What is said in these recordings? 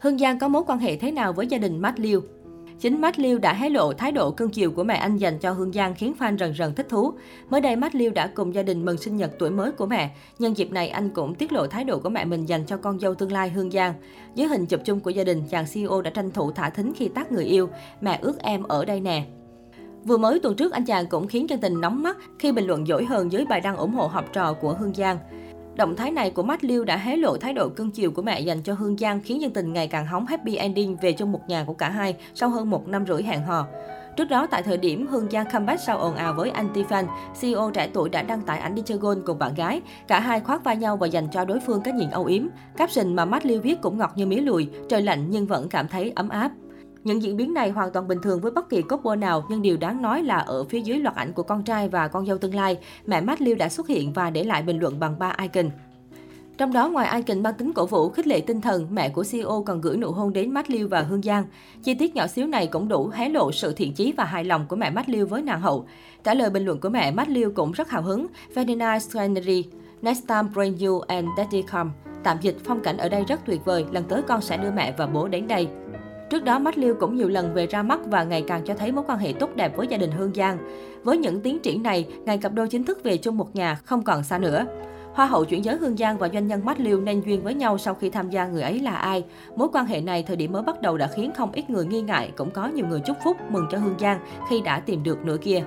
Hương Giang có mối quan hệ thế nào với gia đình Mát Liu? Chính Mát Liu đã hé lộ thái độ cưng chiều của mẹ anh dành cho Hương Giang khiến fan rần rần thích thú. Mới đây Mát Liu đã cùng gia đình mừng sinh nhật tuổi mới của mẹ. Nhân dịp này anh cũng tiết lộ thái độ của mẹ mình dành cho con dâu tương lai Hương Giang. Dưới hình chụp chung của gia đình, chàng CEO đã tranh thủ thả thính khi tác người yêu. Mẹ ước em ở đây nè. Vừa mới tuần trước, anh chàng cũng khiến chân tình nóng mắt khi bình luận dỗi hơn dưới bài đăng ủng hộ học trò của Hương Giang. Động thái này của Matt Liu đã hé lộ thái độ cưng chiều của mẹ dành cho Hương Giang khiến dân tình ngày càng hóng happy ending về chung một nhà của cả hai sau hơn một năm rưỡi hẹn hò. Trước đó, tại thời điểm Hương Giang comeback sau ồn ào với anti fan, CEO trẻ tuổi đã đăng tải ảnh đi chơi golf cùng bạn gái. Cả hai khoác vai nhau và dành cho đối phương cái nhìn âu yếm. Caption mà Matt Liu viết cũng ngọt như mía lùi, trời lạnh nhưng vẫn cảm thấy ấm áp. Những diễn biến này hoàn toàn bình thường với bất kỳ couple nào, nhưng điều đáng nói là ở phía dưới loạt ảnh của con trai và con dâu tương lai, mẹ Matt Liu đã xuất hiện và để lại bình luận bằng ba icon. Trong đó, ngoài icon mang tính cổ vũ, khích lệ tinh thần, mẹ của CEO còn gửi nụ hôn đến Matt Liu và Hương Giang. Chi tiết nhỏ xíu này cũng đủ hé lộ sự thiện chí và hài lòng của mẹ Matt Liu với nàng hậu. Trả lời bình luận của mẹ, Matt Liu cũng rất hào hứng. Very nice scenery. Next time bring you and daddy come. Tạm dịch, phong cảnh ở đây rất tuyệt vời, lần tới con sẽ đưa mẹ và bố đến đây. Trước đó, Mách Liu cũng nhiều lần về ra mắt và ngày càng cho thấy mối quan hệ tốt đẹp với gia đình Hương Giang. Với những tiến triển này, ngày cặp đôi chính thức về chung một nhà không còn xa nữa. Hoa hậu chuyển giới Hương Giang và doanh nhân Mách Liu nên duyên với nhau sau khi tham gia người ấy là ai. Mối quan hệ này thời điểm mới bắt đầu đã khiến không ít người nghi ngại, cũng có nhiều người chúc phúc mừng cho Hương Giang khi đã tìm được nửa kia.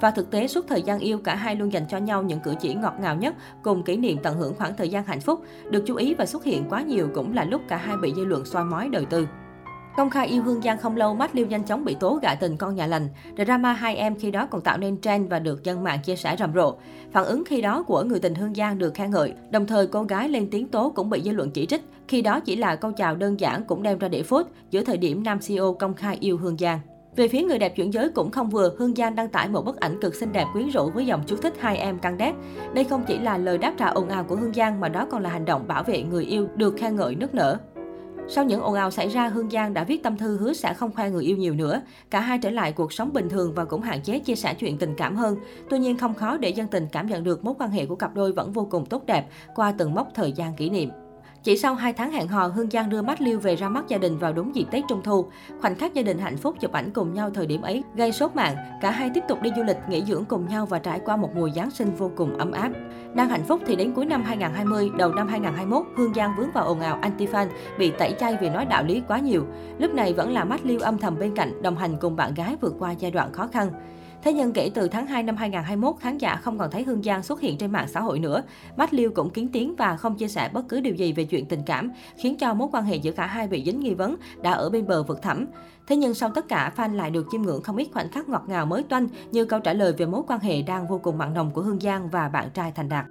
Và thực tế, suốt thời gian yêu, cả hai luôn dành cho nhau những cử chỉ ngọt ngào nhất, cùng kỷ niệm tận hưởng khoảng thời gian hạnh phúc. Được chú ý và xuất hiện quá nhiều cũng là lúc cả hai bị dư luận soi mói đời tư. Công khai yêu Hương Giang không lâu, Matt liêu nhanh chóng bị tố gạ tình con nhà lành. Drama hai em khi đó còn tạo nên trend và được dân mạng chia sẻ rầm rộ. Phản ứng khi đó của người tình Hương Giang được khen ngợi, đồng thời cô gái lên tiếng tố cũng bị dư luận chỉ trích. Khi đó chỉ là câu chào đơn giản cũng đem ra để phốt giữa thời điểm nam CEO công khai yêu Hương Giang. Về phía người đẹp chuyển giới cũng không vừa, Hương Giang đăng tải một bức ảnh cực xinh đẹp quyến rũ với dòng chú thích hai em căng đét. Đây không chỉ là lời đáp trả ồn ào của Hương Giang mà đó còn là hành động bảo vệ người yêu được khen ngợi nức nở. Sau những ồn ào xảy ra, Hương Giang đã viết tâm thư hứa sẽ không khoe người yêu nhiều nữa. Cả hai trở lại cuộc sống bình thường và cũng hạn chế chia sẻ chuyện tình cảm hơn. Tuy nhiên không khó để dân tình cảm nhận được mối quan hệ của cặp đôi vẫn vô cùng tốt đẹp qua từng mốc thời gian kỷ niệm. Chỉ sau 2 tháng hẹn hò, Hương Giang đưa mắt Liu về ra mắt gia đình vào đúng dịp Tết Trung Thu. Khoảnh khắc gia đình hạnh phúc chụp ảnh cùng nhau thời điểm ấy gây sốt mạng. Cả hai tiếp tục đi du lịch, nghỉ dưỡng cùng nhau và trải qua một mùa Giáng sinh vô cùng ấm áp. Đang hạnh phúc thì đến cuối năm 2020, đầu năm 2021, Hương Giang vướng vào ồn ào anti-fan, bị tẩy chay vì nói đạo lý quá nhiều. Lúc này vẫn là mắt Liu âm thầm bên cạnh, đồng hành cùng bạn gái vượt qua giai đoạn khó khăn. Thế nhưng kể từ tháng 2 năm 2021, khán giả không còn thấy Hương Giang xuất hiện trên mạng xã hội nữa. Mách Liêu cũng kiến tiếng và không chia sẻ bất cứ điều gì về chuyện tình cảm, khiến cho mối quan hệ giữa cả hai bị dính nghi vấn, đã ở bên bờ vực thẳm. Thế nhưng sau tất cả, fan lại được chiêm ngưỡng không ít khoảnh khắc ngọt ngào mới toanh như câu trả lời về mối quan hệ đang vô cùng mặn nồng của Hương Giang và bạn trai Thành Đạt.